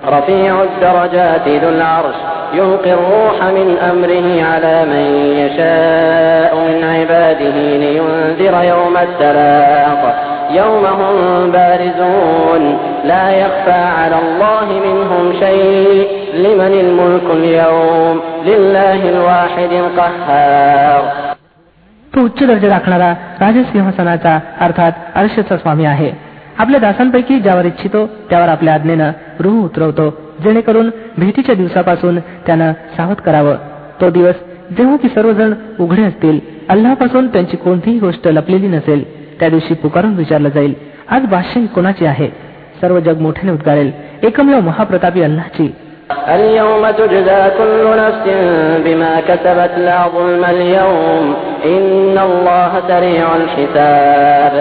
رفيع الدرجات ذو العرش يلقي الروح من أمره على من يشاء من عباده لينذر يوم التلاق يوم هم بارزون لا يخفى على الله منهم شيء لمن الملك اليوم لله الواحد القهار तो उच्च दर्जा राखणारा राजसिंहासनाचा अर्थात आरशाचा स्वामी आहे आपल्या दासांपैकी ज्यावर इच्छितो त्यावर आपल्या आज्ञेनं रूह उतरवतो जेणेकरून भेटीच्या दिवसापासून त्यानं सावध करावं तो दिवस जेव्हा की सर्वजण उघडे असतील अल्लापासून त्यांची कोणतीही गोष्ट लपलेली नसेल त्या दिवशी पुकारून विचारलं जाईल आज बादशाही कोणाची आहे सर्व जग मोठ्याने उद्गारेल एकमेव महाप्रतापी अल्लाची اليوم تجزى كل نفس بما كسبت لا ظلم اليوم إن الله سريع الحساب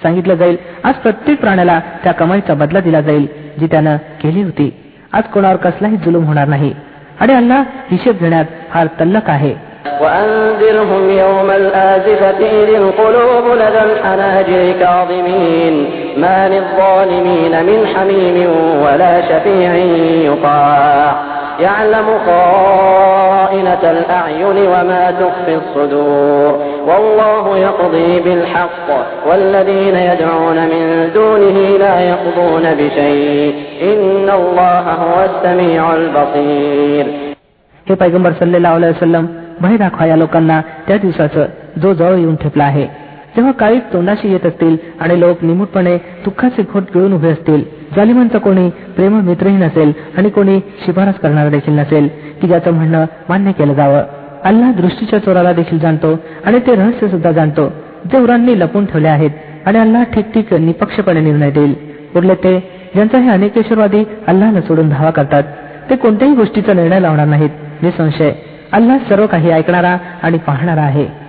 सांगितलं जाईल आज प्रत्येक प्राण्याला त्या कमाईचा बदला दिला जाईल जी त्यानं केली होती आज कोणावर कसलाही जुलूम होणार नाही आणि अल्लाह हिशेब घेण्यात फार तल्लक आहे وأنذرهم يوم الآزفة إذ القلوب لدى الحناجر كاظمين ما للظالمين من حميم ولا شفيع يطاع يعلم خائنة الأعين وما تخفي الصدور والله يقضي بالحق والذين يدعون من دونه لا يقضون بشيء إن الله هو السميع البصير हे पैगंबर सल्लेला वसलम भय दाखवा या लोकांना त्या दिवसाचं जो जवळ येऊन ठेपला आहे जेव्हा काळीच तोंडाशी येत असतील आणि लोक निमूटपणे दुःखाचे खोट गिळून उभे असतील जालिमांचा कोणी प्रेम मित्रही नसेल आणि कोणी शिफारस करणारा देखील नसेल की ज्याचं म्हणणं मान्य केलं जावं. अल्लाह दृष्टीच्या चोराला देखील जाणतो आणि ते रहस्य सुद्धा जाणतो. जे उरांनी लपून ठेवले आहेत आणि अल्लाह ठीक ठीक निपक्षपणे निर्णय देईल. उरले ते ज्यांचा हे अनेकेश्वरवादी अल्लाहला सोडून धावा करतात ते कोणत्याही गोष्टीचा निर्णय लावणार नाहीत. निसंशय अल्लाह सर्व काही ऐकणारा आणि पाहणारा आहे.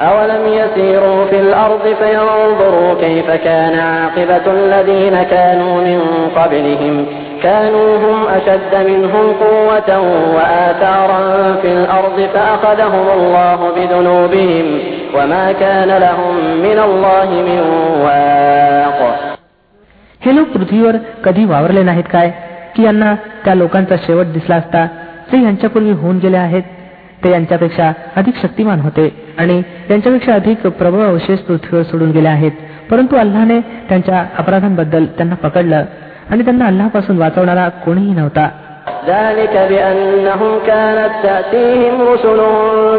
أولم يسيروا في الأرض فينظروا كيف كان عاقبة الذين كانوا من قبلهم كانوا هم أشد منهم قوة وآثارا في الأرض فأخذهم الله بذنوبهم وما كان لهم من الله من واق हे लोक पृथ्वीवर कधी वावरले नाहीत काय की यांना त्या लोकांचा शेवट दिसला असता जे यांच्यापूर्वी होऊन गेले आहेत ते यांच्यापेक्षा अधिक शक्तिमान होते आणि त्यांच्यापेक्षा अधिक प्रबळ अवशेष पृथ्वीवर सोडून गेले आहेत परंतु अल्लाने त्यांच्या अपराधांबद्दल त्यांना पकडलं आणि त्यांना अल्लापासून वाचवणारा कोणीही नव्हता ذلك بأنهم كانت تأتيهم رسل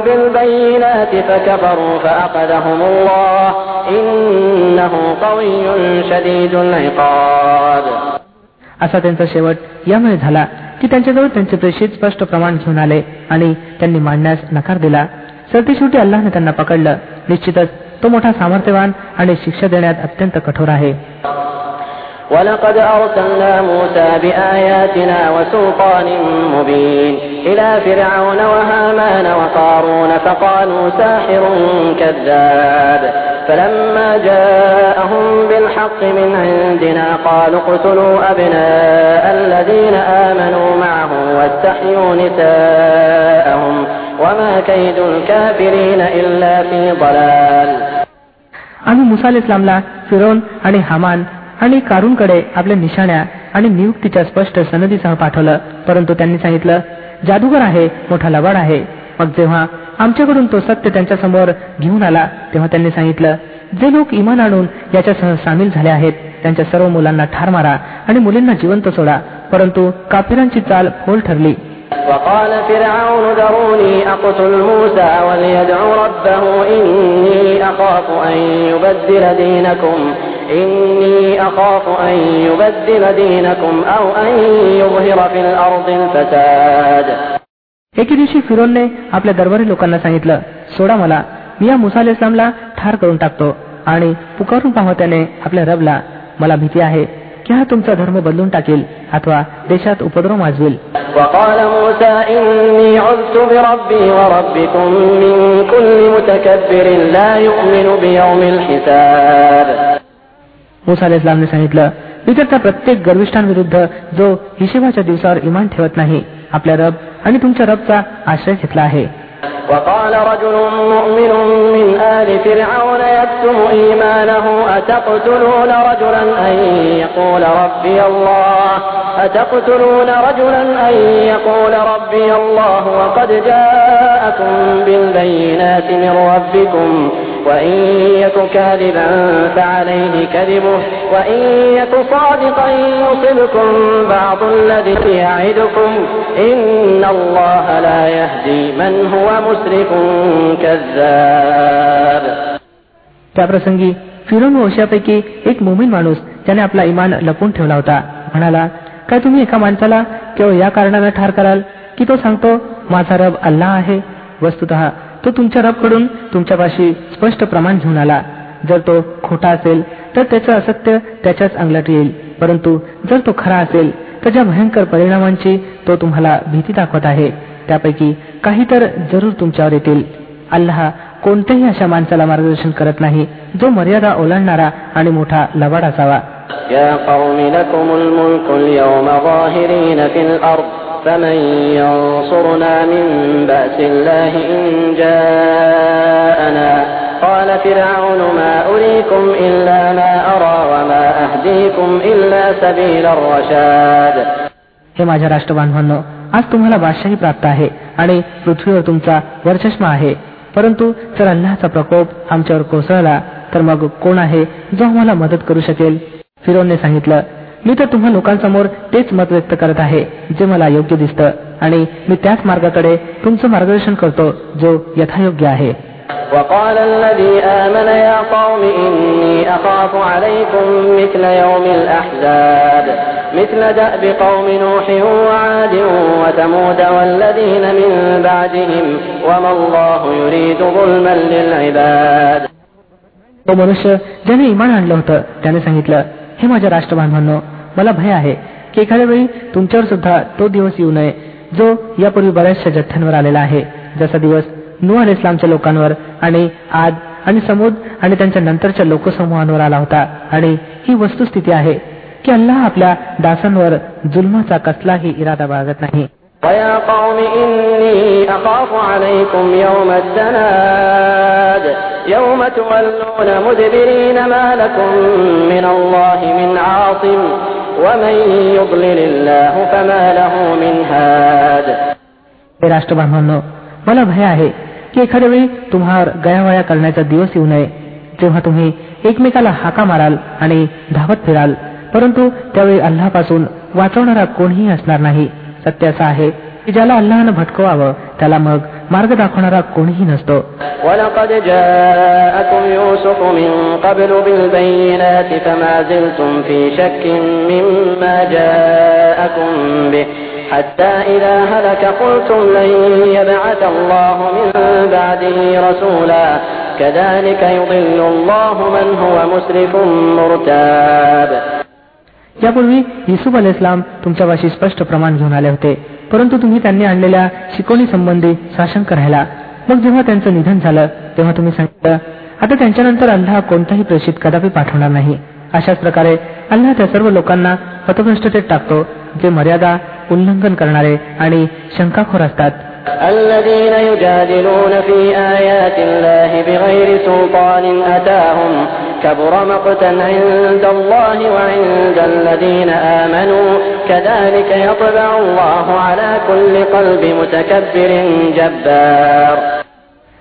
بالبينات فكفروا فأخذهم الله إنه قوي شديد العقاب असा त्यांचा शेवट यामुळे झाला की त्यांच्याजवळ त्यांचे प्रेषित स्पष्ट प्रमाण घेऊन आले आणि त्यांनी मांडण्यास नकार दिला. सरतेशेवटी अल्लाने त्यांना पकडलं. निश्चितच तो मोठा सामर्थ्यवान आणि शिक्षा देण्यात अत्यंत कठोर आहे. ولقد أرسلنا موسى بآياتنا وسلطان مبين إلى فرعون وهامان وقارون فقالوا ساحر كذاب فلما جاءهم بالحق من عندنا قالوا اقتلوا أبناء الذين آمنوا معه واستحيوا نساءهم وما كيد الكافرين إلا في ضلال आम्ही मुसा इस्लामला फिरोन आणि हामान आणि कारूनकडे आपल्या निशाण्या आणि नियुक्तीच्या स्पष्ट सनदीसह पाठवलं परंतु त्यांनी सांगितलं जादूगर आहे मोठा लबाड आहे मग जेव्हा आमच्याकडून तो सत्य त्यांच्या समोर घेऊन आला तेव्हा त्यांनी सांगितलं जे लोक इमान आणून याच्यासह सामील झाले आहेत त्यांच्या सर्व मुलांना ठार मारा आणि मुलींना जिवंत सोडा परंतु काफिरांची चाल फोल ठरली وقال فرعون ذروني أقتل موسى وليدع ربه إني أخاف أن يبدل دينكم إني أخاف أن يبدل دينكم أو أن يظهر في الأرض الفساد एके दिवशी फिरोनने आपल्या दरबारी लोकांना सांगितलं सोडा मला मी या मुसा इस्लामला ठार करून टाकतो आणि पुकारून पाहत त्याने आपल्या रबला मला भीती आहे की हा तुमचा धर्म बदलून टाकेल अथवा देशात उपद्रव माजवेल मुसा इस्लामने सांगितलं मी तर त्या प्रत्येक गर्विष्ठांविरुद्ध जो हिशेबाच्या दिवसावर इमान ठेवत नाही आपल्या रब आणि तुमच्या रबचा आश्रय घेतला आहे وقال رجل مؤمن من آل فرعون يكتم إيمانه أتقتلون رجلا أن يقول ربي الله أتقتلون رجلا أن يقول ربي الله وقد جاءكم بالبينات من ربكم وإن يك كاذبا فعليه كذبه وإن يك صادقا يصبكم بعض الذي يعدكم إن الله لا يهدي من هو مسرف كذاب त्याप्रसंगी फिरून वंशापैकी एक मोमीन माणूस त्याने आपला इमान लपून ठेवला होता म्हणाला काय तुम्ही एका माणसाला केवळ या कारणानं ठार कराल की तो सांगतो माझा रब अल्लाह आहे वस्तुत तो तुमच्या रबकडून तुमच्यापाशी स्पष्ट प्रमाण घेऊन आला. जर तो खोटा असेल तर त्याचं असत्य त्याच्याच अंगलट येईल. परंतु जर तो खरा असेल तर ज्या भयंकर परिणामांची तो तुम्हाला भीती दाखवत आहे त्यापैकी काही तर जरूर तुमच्यावर येतील. अल्लाह कोणत्याही अशा माणसाला मार्गदर्शन करत नाही जो मर्यादा ओलांडणारा आणि मोठा लबाड असावा. يا قوم لكم الملك اليوم ظاهرين في الأرض فمن ينصرنا من بأس الله إن جاءنا قال فرعون ما أريكم إلا ما أرى وما أهديكم إلا سبيل الرشاد हे माझ्या राष्ट्रबांधवांनो आज तुम्हाला बादशाही प्राप्त आहे आणि पृथ्वीवर तुमचा वर्चस्मा आहे परंतु जर अल्लाचा प्रकोप आमच्यावर कोसळला तर मग कोण आहे जो आम्हाला मदत करू शकेल फिरोनने सांगितलं मी तर तुम्हा लोकांसमोर तेच मत व्यक्त करत आहे जे मला योग्य दिसतं आणि मी त्याच मार्गाकडे तुमचं मार्गदर्शन करतो जो यथायोग्य आहे وقال الذي آمن يا قوم إني أخاف عليكم مثل يوم الأحزاب مثل دأب قوم نوح وعاد وثمود والذين من بعدهم وما الله يريد ظلما للعباد तो मनुष्य ज्याने इमान आणलं होतं त्याने सांगितलं हे माझ्या राष्ट्रबांधवांनो मला भय आहे की एखाद्या वेळी तुमच्यावर सुद्धा तो दिवस येऊ नये जो यापूर्वी बऱ्याचशा जठ्ठ्यांवर आलेला आहे जसा दिवस नू अल इस्लामच्या लोकांवर आणि आद आणि समुद आणि त्यांच्या नंतरच्या लोकसमूहांवर आला होता आणि ही वस्तुस्थिती आहे की अल्लाह आपल्या दासांवर जुलमाचा कसलाही इरादा बाळगत नाही ويا قوم إني أخاف عليكم يوم التناد يوم تولون مدبرين ما لكم من الله من عاصم हे मला भय आहे की एखाद्या वेळी तुम्हाला गयावया करण्याचा दिवस येऊ नये. जेव्हा तुम्ही एकमेकाला हाका माराल आणि धावत फिराल परंतु त्यावेळी अल्लापासून वाचवणारा कोणीही असणार नाही. सत्य असं आहे की ज्याला अल्लानं भटकवावं त्याला मग मार्ग दाखवणारा कोणीही नसतो ولقد جاءكم يوسف من قبل بالبينات فما زلتم في شك مما جاءكم به حتى إذا هلك قلتم لن يبعث الله من بعده رسولا كذلك يضل الله من هو مسرف مرتاب यापूर्वी युसुफ अल इस्लाम तुमच्यापाशी स्पष्ट प्रमाण घेऊन आले होते परंतु तुम्ही त्यांनी आणलेल्या शिकवणी संबंधी साशंक राहिला. मग जेव्हा त्यांचं निधन झालं तेव्हा तुम्ही सांगितलं आता त्यांच्यानंतर अल्लाह कोणताही प्रेषित कदापि पाठवणार नाही. अशाच प्रकारे अल्लाह त्या सर्व लोकांना पथभ्रष्टतेत टाकतो जे मर्यादा उल्लंघन करणारे आणि शंकाखोर असतात. الذين يجادلون في آيات الله بغير سلطان أتاهم كبر مقتا عند الله وعند الذين آمنوا كذلك يطبع الله على كل قلب متكبر جبار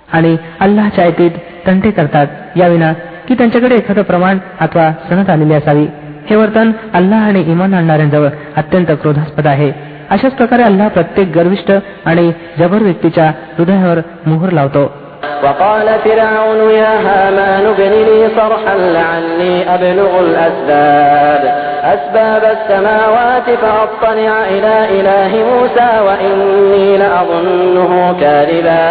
आणि अल्लाहच्या आयतीत तंटे करतात याविना की त्यांच्याकडे एखादं प्रमाण अथवा सनत आलेली असावी हे वर्तन अल्लाह आणि इमान आणणाऱ्यांजवळ अत्यंत क्रोधास्पद आहे अशाच प्रकारे अल्लाह प्रत्येक गर्विष्ठ आणि जबर व्यक्तीच्या हृदयावर मोहर लावतो وقال فرعون يا هامان ابن لي صرحا لعلي أبلغ الأسباب أسباب السماوات فأطلع إلى إله موسى وإني لأظنه كاذبا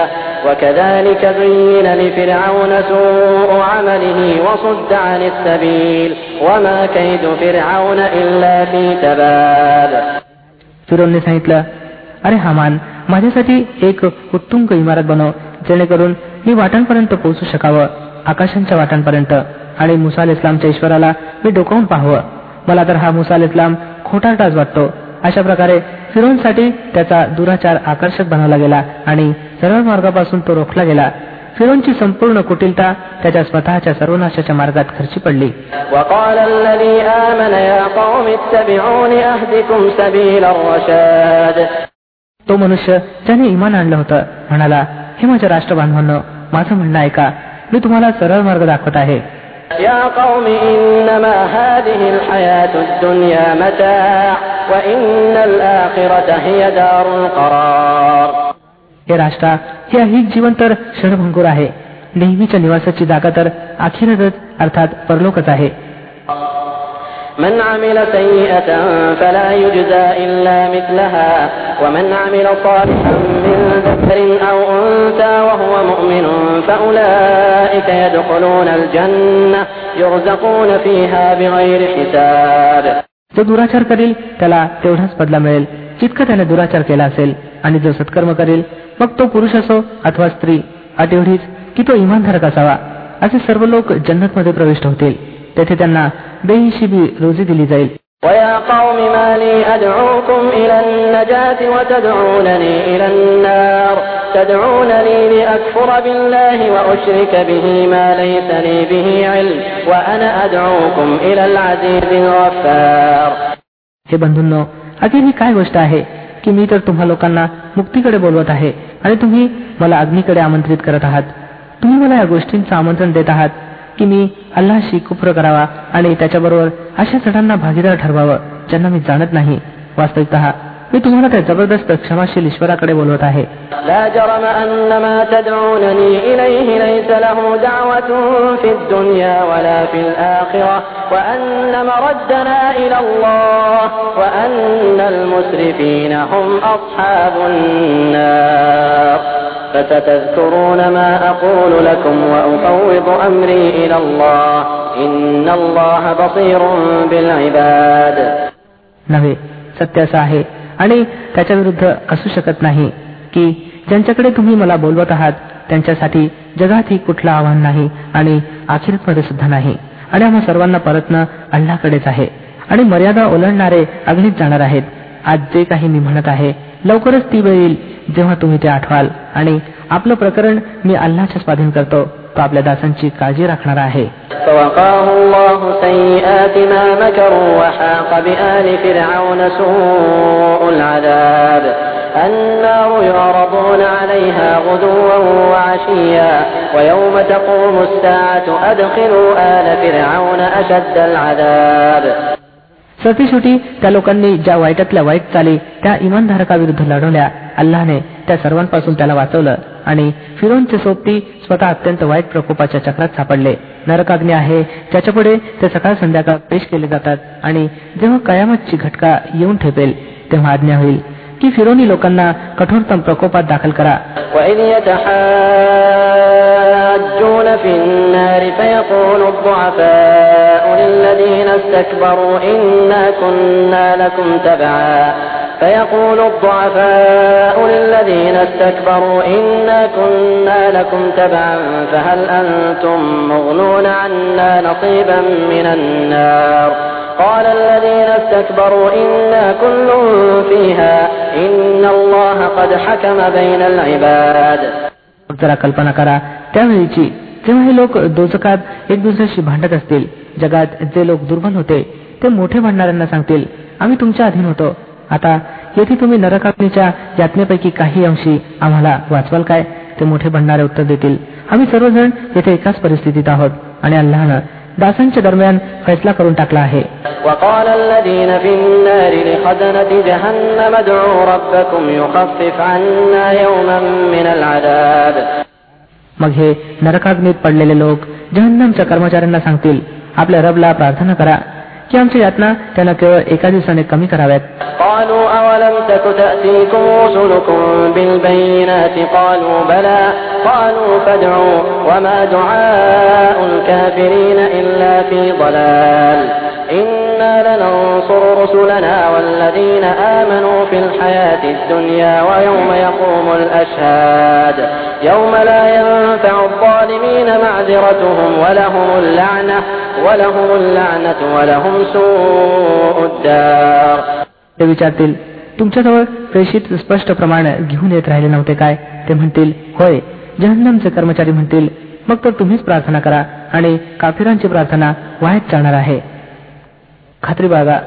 وكذلك زين لفرعون سوء عمله وصد عن السبيل وما كيد فرعون إلا في تباب फिरोनने सांगितलं अरे हमान माझ्यासाठी एक उत्तुंग इमारत बनव जेणेकरून मी वाटांपर्यंत पोहोचू शकावं आकाशांच्या वाटांपर्यंत आणि मुसाल इस्लामच्या ईश्वराला मी डोकावून पाहावं. मला तर हा मुसाल इस्लाम खोटारटाच वाटतो. अशा प्रकारे फिरोनसाठी त्याचा दुराचार आकर्षक बनवला गेला आणि सरळ मार्गापासून तो रोखला गेला. फिरोनची संपूर्ण कुटिलता त्याच्या स्वतःच्या सर्वनाशाच्या मार्गात खर्ची पडली وقال الذي آمن يا قوم اتبعون أهدكم سبيل الرشاد तो मनुष्य ज्याने इमान आणलं होतं म्हणाला हे माझ्या राष्ट्रबांधवांनो माझं म्हणणं ऐका मी तुम्हाला सरळ मार्ग दाखवत आहे يا قوم إنما هذه الحياة الدنيا متاع وإن الآخرة هي دار القرار हे राष्ट्रा हे अहिक जीवन तर क्षणभंगूर आहे नेहमीच्या निवासाची जागा तर अखिरच अर्थात परलोकच आहे من عمل سيئة فلا يجزى إلا مثلها ومن عمل صالحا من ذكر أو أنثى وهو مؤمن فأولئك يدخلون الجنة يرزقون فيها بغير حساب जो दुराचार करील त्याला तेवढाच बदला मिळेल जितका त्याने दुराचार केला असेल आणि जो सत्कर्म करेल मग तो पुरुष असो अथवा स्त्री अट की तो इमानधारक असावा असे सर्व लोक जन्नत मध्ये प्रविष्ट होतील. तेथे त्यांना बेहिशिबी रोजी दिली जाईल. हे बंधूंनो अखेर ही काय गोष्ट आहे? की मी तर तुम्हा लोकांना मुक्तीकडे बोलवत आहे आणि तुम्ही मला अग्नीकडे आमंत्रित करत आहात. तुम्ही मला या गोष्टींचं आमंत्रण देत आहात की मी अल्लाशी कुप्र करावा आणि त्याच्याबरोबर अशा चढांना भागीदार ठरवावं ज्यांना मी जाणत नाही. वास्तविकत मी तुम्हाला त्या जबरदस्त क्षमाशील ईश्वराकडे बोलवत आहे لا جرم أن ما تدعونني إليه ليس له دعوة في الدنيا ولا في الآخرة وأن مردنا إلى الله وأن المسرفين هم أصحاب النار فستذكرون ما أقول لكم وأفوض أمري إلى الله إن الله بصير بالعباد नव्हे सत्य असं आहे आणि त्याच्या विरुद्ध असू शकत नाही की ज्यांच्याकडे तुम्ही मला बोलवत आहात त्यांच्यासाठी जगातही कुठलं आव्हान नाही आणि मध्ये सुद्धा नाही. आणि आम्हा सर्वांना परतणं अल्लाकडेच आहे. आणि मर्यादा ओलांडणारे अग्नीत जाणार आहेत. आज जे काही मी म्हणत आहे लवकरच ती वेळ येईल जेव्हा तुम्ही ते आठवाल. आणि आपलं प्रकरण मी अल्लाच्या स्वाधीन करतो. तो आपल्या दासांची काळजी राखणार आहे. فوقاه الله سيئات ما مكروا وحاق بآل فرعون سوء العذاب النار يعرضون عليها غدوا وعشيا ويوم تقوم الساعة أدخلوا آل فرعون أشد العذاب शेवटी त्या लोकांनी ज्या वाईटातल्या वाईट चाली त्या इमानधारकाविरुद्ध लढवल्या अल्लाने त्या सर्वांपासून त्याला वाचवलं आणि फिरोनचे सोबती स्वतः अत्यंत वाईट प्रकोपाच्या चक्रात सापडले नरकाग्नी आहे ज्याच्यापुढे ते सकाळ संध्याकाळ पेश केले जातात आणि जेव्हा कयामतची घटका येऊन ठेपेल तेव्हा आज्ञा होईल की फिरोनी लोकांना कठोरतम प्रकोपात दाखल करा يحاجون في النار فيقول الضعفاء للذين استكبروا إنا كنا لكم تبعا فيقول الضعفاء للذين استكبروا إنا كنا لكم تبعا فهل أنتم مغنون عنا نصيبا من النار قال الذين استكبروا إنا كل فيها إن الله قد حكم بين العباد जरा कल्पना करा त्यावेळीची जेव्हा हे लोक दोजकात एक दुसऱ्याशी भांडत असतील जगात जे लोक दुर्बल होते ते मोठे भांडणाऱ्यांना सांगतील आम्ही तुमच्या अधीन होतो आता येथे तुम्ही नरकाग्नीच्या यातनेपैकी काही अंशी आम्हाला वाचवाल काय? ते मोठे भंडारे उत्तर देतील. आम्ही सर्वजण येथे एकाच परिस्थितीत आहोत आणि अल्लानं दासांच्या दरम्यान फैसला करून टाकला आहे. मग हे नरकाग्नीत पडलेले लोक जहन्नमच्या कर्मचाऱ्यांना सांगतील आपल्या रबला प्रार्थना करा. की आमच्या यातना त्यांना केवळ एका दिवसाने कमी कराव्यात قالوا أولم تك تأتيكم رسلكم بالبينات قالوا بلى قالوا فادعوا وما دعاء الكافرين إلا في ضلال إنا لننصر رسلنا والذين آمنوا في الحياة الدنيا ويوم يقوم الأشهاد يوم لا ينفع الظالمين معذرتهم ولهم اللعنة ते विचारतील तुमच्याजवळ प्रेषित स्पष्ट प्रमाण घेऊन येत राहिले नव्हते काय? ते म्हणतील होय जहन्नमचे कर्मचारी म्हणतील मग तर तुम्हीच प्रार्थना करा आणि काफिरांची प्रार्थना वाहत जाणार आहे. खात्री बागा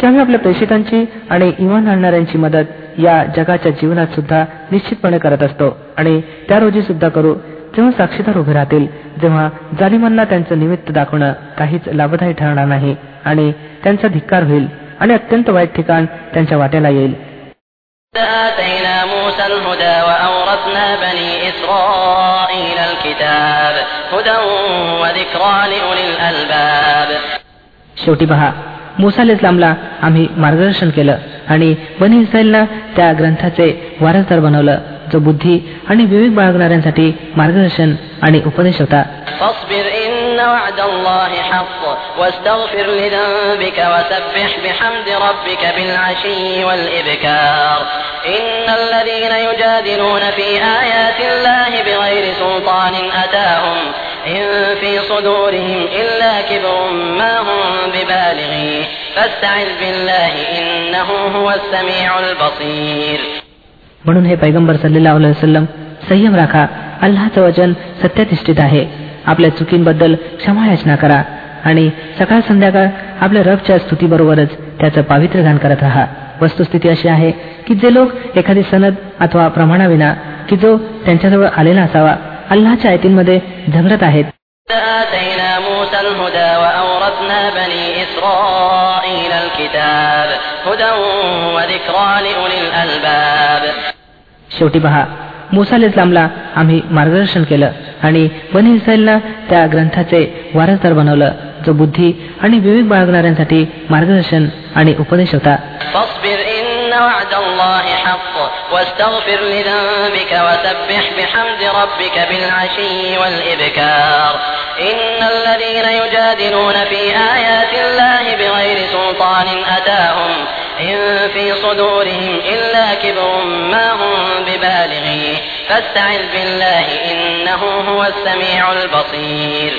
की आम्ही आपल्या प्रेषितांची आणि इमान आणणाऱ्यांची मदत या जगाच्या जीवनात सुद्धा निश्चितपणे करत असतो आणि त्या रोजी सुद्धा करू जेव्हा साक्षीदार उभे राहतील. जेव्हा जालिमांना त्यांचं निमित्त दाखवणं काहीच लाभदायी ठरणार नाही आणि त्यांचा धिक्कार होईल आणि अत्यंत वाईट ठिकाण त्यांच्या वाट्याला येईल. शेवटी पहा मुसा इस्लामला आम्ही मार्गदर्शन केलं आणि बनी इस्रायलला त्या ग्रंथाचे वारसदार बनवलं. जो बुद्धी आणि विवेक बाळगणाऱ्यांसाठी मार्गदर्शन आणि उपदेश होता وعد الله حق واستغفر لذنبك وسبح بحمد ربك بالعشي والإبكار إن الذين يجادلون في آيات الله بغير سلطان أتاهم إن في صدورهم إلا كبر ما هم ببالغيه فاستعذ بالله إنه هو السميع البصير म्हणून हे पैगंबर सल्लेला वसलम संयम राखा. अल्लाचं वचन सत्याधिष्ठित आहे. आपल्या चुकींबद्दल क्षमायाचना करा आणि सकाळ संध्याकाळ आपल्या रबच्या स्तुतीबरोबरच त्याचं पावित्र्यदान करत राहा. वस्तुस्थिती अशी आहे की जे लोक एखादी सनद अथवा प्रमाणाविना की जो त्यांच्याजवळ आलेला असावा अल्लाच्या आयतींमध्ये झगडत आहेत. शेवटी पहा मोसाल इस्लामला आम्ही मार्गदर्शन केलं आणि बन इस्रायलला त्या ग्रंथाचे वारसदार बनवलं जो बुद्धी आणि विवेक बाळगणाऱ्यांसाठी मार्गदर्शन आणि उपदेश होता. واستغفر لذنبك وسبح بحمد ربك بالعشي والإبكار إن الذين يجادلون في آيات الله بغير سلطان أتاهم إن في صدورهم إلا كبر ما هم ببالغيه فاستعذ بالله إنه هو السميع البصير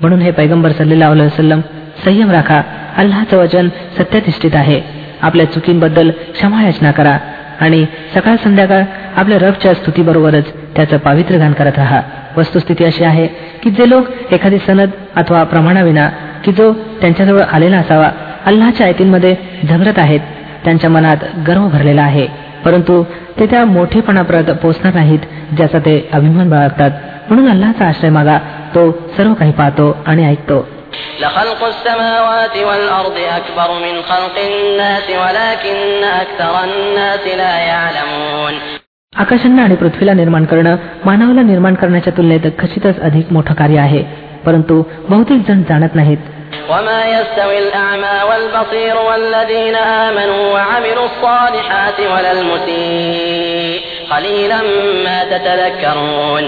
म्हणून हे पैगंबर सल्लेला वसलम संयम राखा अल्लाचं वचन सत्याधिष्ठित आहे आपल्या चुकींबद्दल क्षमायाचना करा आणि सकाळ संध्याकाळ आपल्या रबच्या स्तुतीबरोबरच त्याचं पावित्र्य गान करत राहा. वस्तुस्थिती अशी आहे की जे लोक एखादी सनद अथवा प्रमाणाविना की जो त्यांच्याजवळ आलेला असावा अल्लाच्या आयतींमध्ये झगडत आहेत त्यांच्या मनात गर्व भरलेला आहे. परंतु ते त्या मोठेपणापर्यंत पोचणार नाहीत ज्याचा ते अभिमान बाळगतात. म्हणून अल्लाचा आश्रय मागा तो सर्व काही पाहतो आणि ऐकतो. لخلق السماوات والأرض أكبر من خلق الناس ولكن أكثر الناس لا يعلمون आकाशांना आणि पृथ्वीला निर्माण करणं मानवाला निर्माण करण्याच्या तुलनेत खचितच अधिक मोठं कार्य आहे परंतु बहुतेक जण जाणत नाहीत وما يستوي الأعمى والبصير والذين آمنوا وعملوا الصالحات ولا المسيء قليلا ما تتذكرون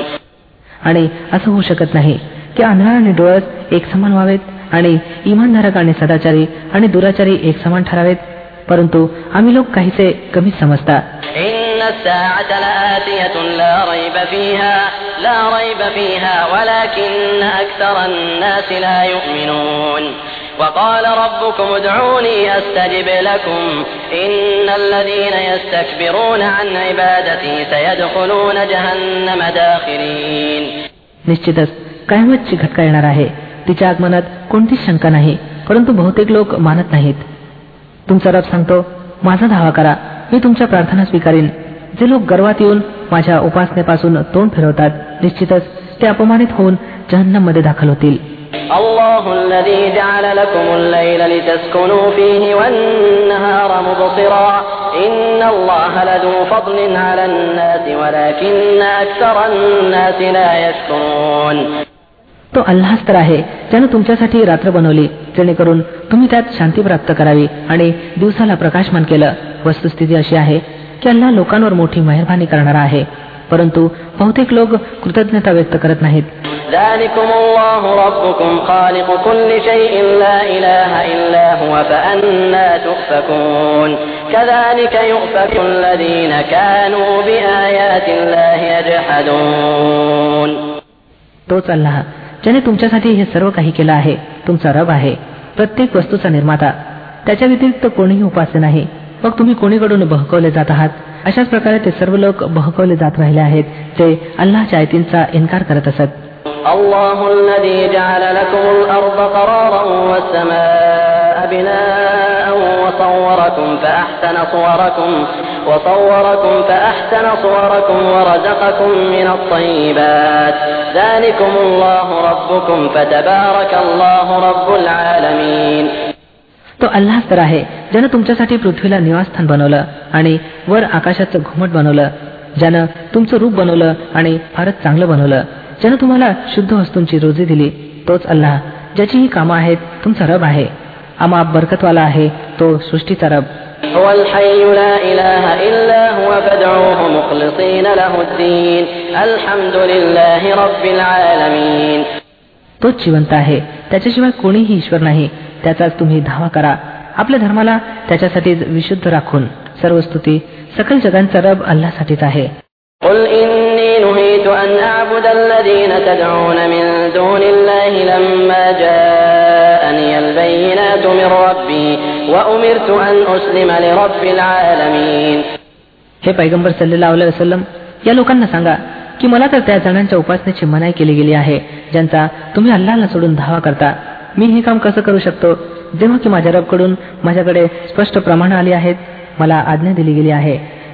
आणि असं होऊ शकत नाही की आंधळा आणि डोळस एक समान व्हावेत आणि इमानधारक आणि सदाचारी आणि दुराचारी एक समान ठरावेत परंतु आम्ही लोक काहीसे कमीच समजता وقال ربكم ادعوني استجب لكم ان الذين يستكبرون عن عبادتي سيدخلون جهنم داخرين निश्चितच कायमतची घटका येणार आहे तिच्या आगमनात कोणतीच शंका नाही परंतु बहुतेक लोक मानत नाहीत तुमचा रब सांगतो माझा धावा करा मी तुमच्या प्रार्थना स्वीकारीन जे लोक गर्वात येऊन माझ्या उपासनेपासून तोंड फिरवतात निश्चितच ते अपमानित होऊन जहन्नम मध्ये दाखल होतील الله الذي جعل لكم الليل لتسكنوا فيه والنهار مبصرا إن الله لذو فضل على الناس ولكن أكثر الناس لا يشكرون तो अल्लाच तर आहे. ज्यानं तुमच्यासाठी रात्र बनवली. जेणेकरून तुम्ही त्यात शांती प्राप्त करावी आणि दिवसाला प्रकाशमान केलं. वस्तुस्थिती अशी आहे की अल्लाह लोकांवर मोठी मेहरबानी करणारा आहे. परंतु बहुतेक लोक कृतज्ञता व्यक्त करत नाहीत. तोच अल्लाह. ज्याने तुमच्यासाठी हे सर्व काही केलं आहे तुमचा रब आहे प्रत्येक वस्तूचा निर्माता त्याच्या व्यतिरिक्त कोणीही उपास्य नाही मग तुम्ही कोणीकडून बहकवले जात आहात अशाच प्रकारे ते सर्व लोक बहकवले जात राहिले आहेत ते अल्लाच्या आयतींचा इन्कार करत असत الله الذي جعل لكم الأرض قرارا والسماء بناء وصوركم فأحسن صوركم وصوركم فأحسن صوركم ورزقكم من الطيبات ذلكم الله ربكم فتبارك الله رب العالمين तो अल्लाच तर आहे ज्यानं तुमच्यासाठी पृथ्वीला निवासस्थान बनवलं आणि वर आकाशाचं घुमट बनवलं ज्यानं तुमचं रूप बनवलं आणि फारच चांगलं बनवलं ज्यानं तुम्हाला शुद्ध वस्तूंची रोजी दिली तोच अल्लाह ज्याची ही कामं आहेत तुमचा रब आहे आमा बरकतवाला आहे तो सृष्टीचा रब तोच जिवंत आहे त्याच्याशिवाय कोणीही ईश्वर नाही त्याचाच तुम्ही धावा करा आपल्या धर्माला त्याच्यासाठी विशुद्ध राखून सर्व स्तुती सकल जगांचा रब अल्लासाठीच आहे قل إني نهيت أن أعبد الذين تدعون من دون الله لما جاءني البينات من ربي وأمرت أن أسلم لرب العالمين हे पैगंबर सल्लेला वसलम या लोकांना सांगा की मला तर त्या जणांच्या उपासनेची मनाई केली गेली आहे ज्यांचा तुम्ही अल्लाला सोडून धावा करता मी हे काम कसं करू शकतो जेव्हा की माझ्या रबकडून माझ्याकडे स्पष्ट प्रमाण आली आहेत मला आज्ञा दिली गेली आहे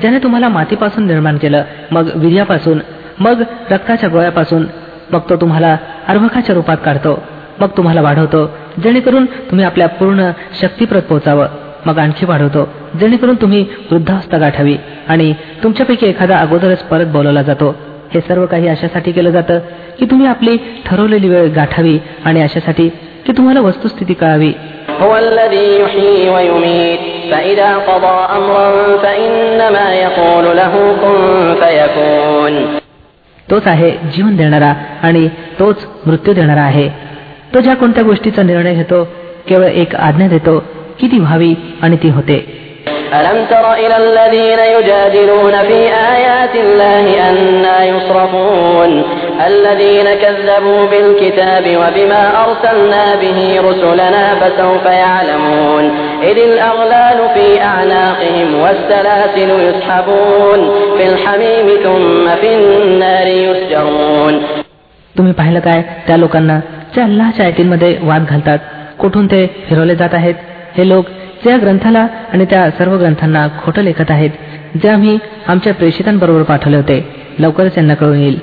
ज्याने तुम्हाला मातीपासून निर्माण केलं मग वीर्यापासून मग रक्ताच्या गोळ्यापासून मग तो तुम्हाला अर्भकाच्या रूपात काढतो मग तुम्हाला वाढवतो जेणेकरून तुम्ही आपल्या पूर्ण शक्तीप्रत पोहोचावं मग आणखी वाढवतो जेणेकरून तुम्ही वृद्धावस्था गाठावी आणि तुमच्यापैकी एखादा अगोदरच परत बोलवला जातो. हे सर्व काही अशासाठी केलं जातं की तुम्ही आपली ठरवलेली वेळ गाठावी आणि अशासाठी की तुम्हाला वस्तुस्थिती कळावी. هو الذي يحيي ويميت فإذا قضى أمرا فإنما يقول له كن فيكون तोच आहे जीवन देणारा आणि तोच मृत्यू देणारा आहे तो ज्या कोणत्या गोष्टीचा निर्णय घेतो केवळ एक आज्ञा देतो की ती व्हावी आणि ती होते ألم تر إلى الذين يجادلون في آيات الله أنا يصرفون الذين كذبوا بالكتاب وبما أرسلنا به رسلنا فسوف يعلمون إذ الأغلال في أعناقهم والسلاسل يسحبون في الحميم ثم في النار يسجرون तुम्ही पाहिलं काय त्या लोकांना जे अल्लाच्या आयतींमध्ये वाद घालतात कुठून ते फिरवले जात आहेत हे लोक जे ग्रंथाला आणि त्या सर्व ग्रंथांना खोटं लेखत आहेत जे आम्ही आमच्या प्रेषितांबरोबर पाठवले होते. लवकरच यांना कळून येईल.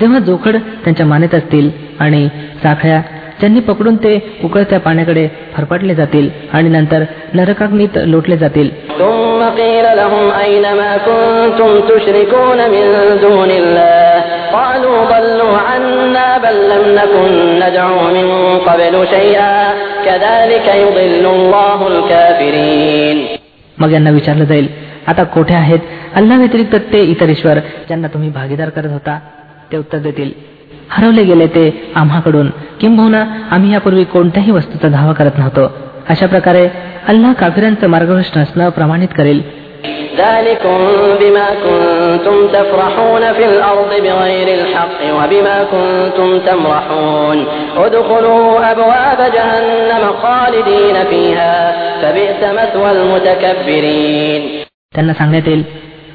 जेव्हा जोखड त्यांच्या मानेत असतील आणि साखळ्या ज्यांनी पकडून ते उकळत्या पाण्याकडे फरफटले जातील आणि नंतर नरकाग्नीत लोटले जातील. मग यांना विचारलं जाईल आता कोठे आहेत? अल्ला व्यतिरिक्त ते इतर ईश्वर ज्यांना तुम्ही भागीदार करत होता ते उत्तर देतील हरवले गेले ते आम्हाकडून. किंबहुना आम्ही यापूर्वी कोणत्याही वस्तूचा धावा करत नव्हतो. अशा प्रकारे अल्लाह काफिरांचं मार्गदर्शन असणं प्रमाणित करेल. ذلكم بما كنتم تفرحون في الأرض بغير الحق وبما كنتم تمرحون ادخلوا أبواب جهنم خالدين فيها فبئس مثوى المتكبرين त्यांना सांगण्यात येईल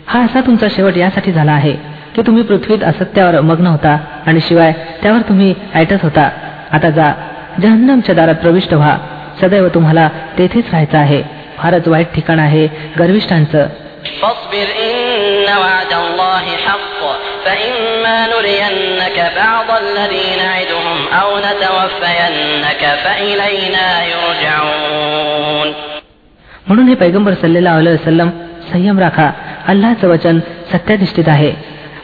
हा असा तुमचा शेवट यासाठी झाला आहे की तुम्ही पृथ्वीत असत्यावर मग्न होता आणि शिवाय त्यावर तुम्ही ऐटत होता आता जा जहन्नमच्या दारात प्रविष्ट व्हा सदैव तुम्हाला तेथेच राहायचं आहे फारच वाईट ठिकाण आहे गर्विष्ठांचं فاصبر إن وعد الله حق فإما نرينك بعض الذي نعدهم أو نتوفينك فإلينا يرجعون म्हणून हे पैगंबर सल्लेला वसलम संयम राखा अल्लाचं वचन सत्याधिष्ठित आहे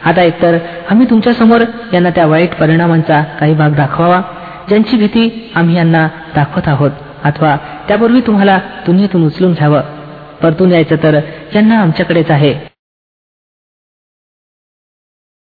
आता एकतर आम्ही तुमच्या समोर यांना त्या वाईट परिणामांचा काही भाग दाखवावा ज्यांची भीती आम्ही यांना दाखवत आहोत अथवा त्यापूर्वी तुम्हाला दुनियेतून उचलून घ्यावं. परतून यायचं तर त्यांना आमच्याकडेच आहे.